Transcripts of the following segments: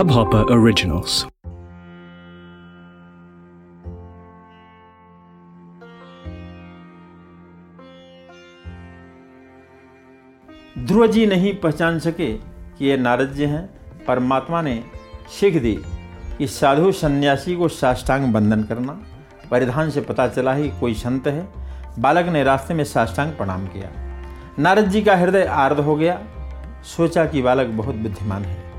Hubhopper Originals. Dhruv ji नहीं पहचान सके कि ये नारद जी हैं। परमात्मा ने सीख दी कि साधु सन्यासी को साष्टांग बंधन करना, परिधान से पता चला ही कोई संत है। बालक ने रास्ते में साष्टांग प्रणाम किया। नारद जी का हृदय आर्द हो गया। सोचा कि बालक बहुत बुद्धिमान है।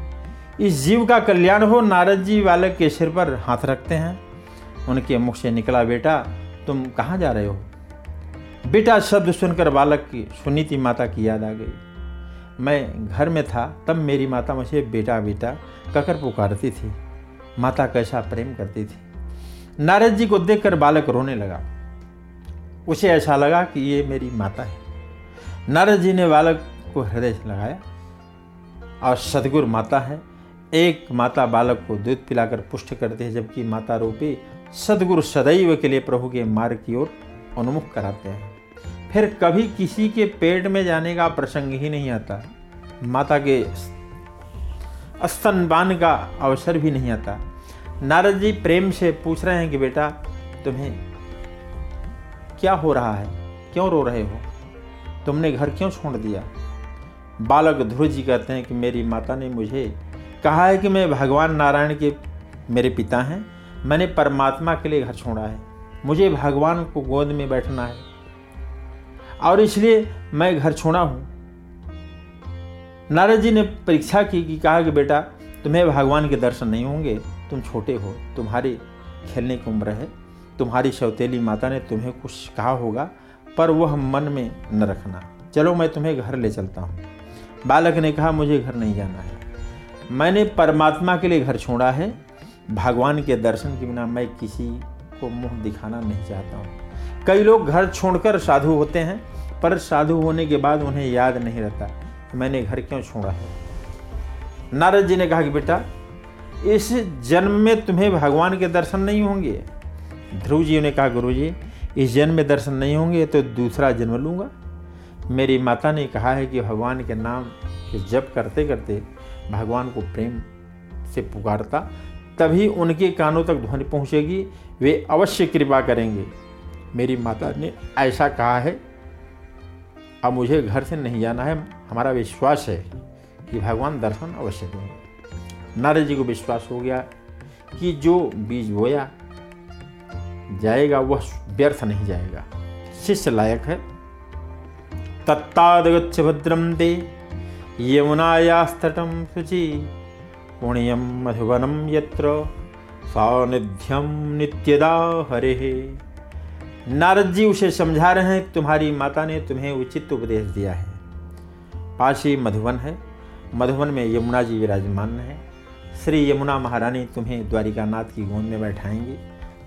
इस जीव का कल्याण हो, नारद जी बालक के सिर पर हाथ रखते हैं। उनके मुख से निकला, बेटा, तुम कहाँ जा रहे हो? बेटा, शब्द सुनकर बालक की सुनीति माता की याद आ गई। मैं घर में था, तब मेरी माता मुझे बेटा बेटा ककर पुकारती थी। माता कैसा प्रेम करती थी। नारद जी को देखकर बालक रोने लगा। उसे ऐसा लगा कि ये मेरी माता है। नारद जी ने बालक को हृदय लगाया। और सदगुरु माता है एक माता बालक को दूध पिलाकर पुष्ट करती है, जबकि माता रूपी सदगुरु सदैव के लिए प्रभु के मार्ग की ओर उन्मुख कराते हैं। फिर कभी किसी के पेट में जाने का प्रसंग ही नहीं आता। माता के स्तनपान का अवसर भी नहीं आता। नारद जी प्रेम से पूछ रहे हैं कि बेटा, तुम्हें क्या हो रहा है? क्यों रो रहे हो? तुमने घर क्यों छोड़ दिया? बालक ध्रुव जी कहते हैं कि मेरी माता ने मुझे कहा है कि मैं भगवान नारायण के मेरे पिता हैं। मैंने परमात्मा के लिए घर छोड़ा है। मुझे भगवान को गोद में बैठना है। और इसलिए मैं घर छोड़ा हूँ। नारद जी ने परीक्षा की कि कहा कि बेटा, तुम्हें भगवान के दर्शन नहीं होंगे। तुम छोटे हो। तुम्हारी खेलने की उम्र है। तुम्हारी सौतेली माता ने तुम्हें कुछ कहा होगा, पर वह मन में न रखना। चलो मैं तुम्हें घर ले चलता हूँ। बालक ने कहा, मुझे घर नहीं जाना है। मैंने परमात्मा के लिए घर छोड़ा है। भगवान के दर्शन के बिना मैं किसी को मुँह दिखाना नहीं चाहता हूँ। कई लोग घर छोड़कर साधु होते हैं, पर साधु होने के बाद उन्हें याद नहीं रहता मैंने घर क्यों छोड़ा है। नारद जी ने कहा कि बेटा, इस जन्म में तुम्हें भगवान के दर्शन नहीं होंगे। ध्रुव जी ने कहा गुरु जी इस जन्म में दर्शन नहीं होंगे तो दूसरा जन्म लूँगा। मेरी माता ने कहा है कि भगवान के नाम के जप करते करते भगवान को प्रेम से पुकारता, तभी उनके कानों तक ध्वनि पहुँचेगी। वे अवश्य कृपा करेंगे। मेरी माता ने ऐसा कहा है, अब मुझे घर से नहीं जाना है। हमारा विश्वास है कि भगवान दर्शन अवश्य देंगे नारद जी को विश्वास हो गया कि जो बीज बोया जाएगा, वह व्यर्थ नहीं जाएगा। शिष्य लायक है। तत्तादगच्छ भद्रम दे यमुनायास्तटम शुचि पुण्यम मधुवनम यत्र सानिध्यम नित्यदा हरे। नारद जी उसे समझा रहे हैं तुम्हारी माता ने तुम्हें उचित उपदेश दिया है। पास ही मधुवन है। मधुवन में यमुना जी विराजमान है। श्री यमुना महारानी तुम्हें द्वारिकानाथ की गोंद में बैठाएँगी।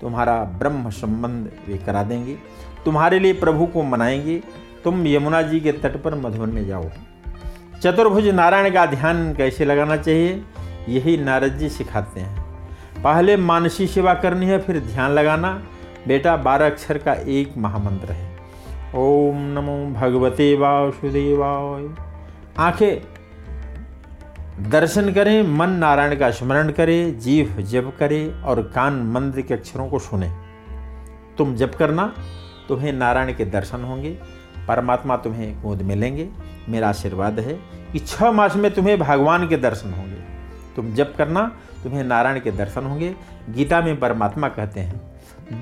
तुम्हारा ब्रह्म संबंध वे करा देंगी। तुम्हारे लिए प्रभु को मनाएँगी। तुम यमुना जी के तट पर मधुबन में जाओ। चतुर्भुज नारायण का ध्यान कैसे लगाना चाहिए? यही नारद जी सिखाते हैं। पहले मानसी सेवा करनी है, फिर ध्यान लगाना। बेटा, बारह अक्षर का एक महामंत्र है। ओम नमो भगवते वासुदेवाय। आँखें दर्शन करें, मन नारायण का स्मरण करें, जीव जप करे और कान मंत्र के अक्षरों को सुने। तुम जप करना, तुम्हें नारायण के दर्शन होंगे। परमात्मा तुम्हें गोद में लेंगे मेरा आशीर्वाद है कि छह मास में तुम्हें भगवान के दर्शन होंगे। तुम जब करना, तुम्हें नारायण के दर्शन होंगे। गीता में परमात्मा कहते हैं,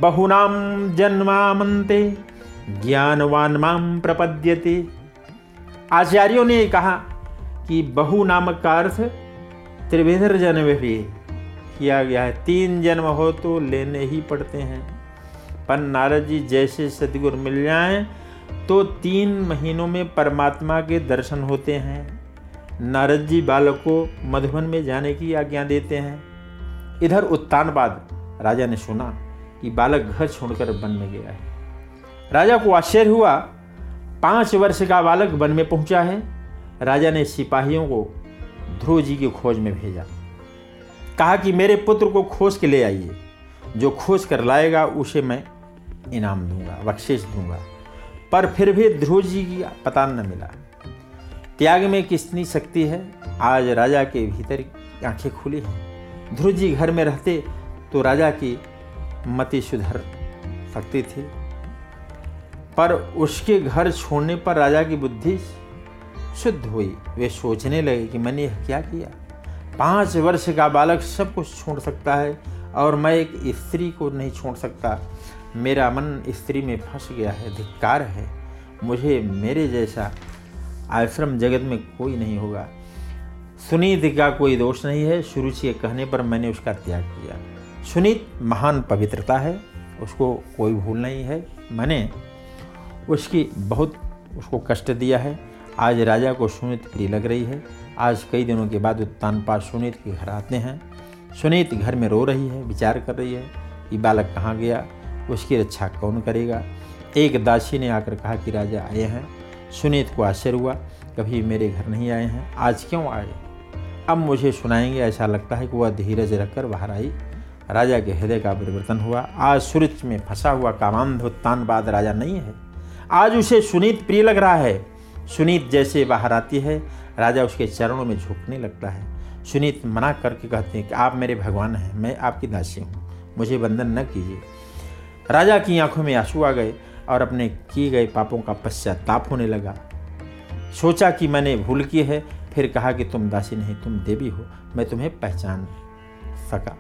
बहुनाम जन्मामंते, ज्ञानवान माम प्रपद्यते। आचार्यों ने कहा कि बहु नामक का अर्थ त्रिविधर जन्म भी किया गया है। तीन जन्म हो तो लेने ही पड़ते हैं। पर नारद जी जैसे सदगुरु मिल जाएँ तो तीन महीनों में परमात्मा के दर्शन होते हैं। नारद जी बालक को मधुबन में जाने की आज्ञा देते हैं। इधर उत्तान बाद राजा ने सुना कि बालक घर छोड़कर वन में गया है। राजा को आश्चर्य हुआ, पाँच वर्ष का बालक वन में पहुँचा है। राजा ने सिपाहियों को ध्रुव जी की खोज में भेजा। कहा कि मेरे पुत्र को खोज के ले आइए। जो खोज कर लाएगा, उसे मैं इनाम दूँगा, बख्शिश दूँगा। पर फिर भी ध्रुव जी की पता न मिला। त्याग में कितनी शक्ति है? आज राजा के भीतर आँखें खुली हैं। ध्रुव जी घर में रहते तो राजा की मति सुधर सकती थी। पर उसके घर छोड़ने पर राजा की बुद्धि शुद्ध हुई। वे सोचने लगे कि मैंने यह क्या किया? पाँच वर्ष का बालक सब कुछ छोड़ सकता है और मैं एक स्त्री को नहीं छोड़ सकता। मेरा मन स्त्री में फंस गया है, धिक्कार है। मुझे मेरे जैसा आश्रम जगत में कोई नहीं होगा। सुनीत का कोई दोष नहीं है। शुरू से कहने पर मैंने उसका त्याग किया। सुनीत महान पवित्रता है। उसको कोई भूल नहीं है। मैंने उसकी बहुत, उसको कष्ट दिया है। आज राजा को सुनीत प्रिय लग रही है। आज कई दिनों के बाद उत्तानपाद सुनीत के घर आते हैं। सुनीत घर में रो रही है, विचार कर रही है कि बालक कहाँ गया? उसकी रक्षा कौन करेगा? एक दासी ने आकर कहा कि राजा आए हैं। सुनीत को आश्चर्य हुआ, कभी मेरे घर नहीं आए हैं, आज क्यों आए? अब मुझे सुनाएँगे, ऐसा लगता है कि वह धीरज रखकर बाहर आई। राजा के हृदय का परिवर्तन हुआ। आज सूरज में फंसा हुआ कामांध उत्तानवाद राजा नहीं है। आज उसे सुनीत प्रिय लग रहा है। सुनीत जैसे बाहर आती है, राजा उसके चरणों में झुकने लगता है। सुनीत मना करके कहते हैं कि आप मेरे भगवान हैं, मैं आपकी दासी हूँ। मुझे बंधन न कीजिए। राजा की आँखों में आँसू आ गए और अपने किए गए पापों का पश्चाताप होने लगा। सोचा कि मैंने भूल की है, फिर कहा कि तुम दासी नहीं, तुम देवी हो, मैं तुम्हें पहचान सका।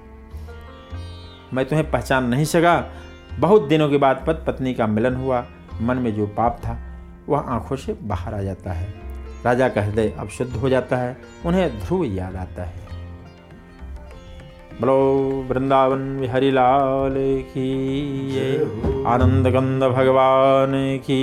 मैं तुम्हें पहचान नहीं सका। बहुत दिनों के बाद पत पत्नी का मिलन हुआ। मन में जो पाप था, वह आँखों से बाहर आ जाता है। राजा का हृदय अब शुद्ध हो जाता है, उन्हें ध्रुव याद आता है। बोलो वृंदावन बिहारी लाल की आनंद गंद भगवान की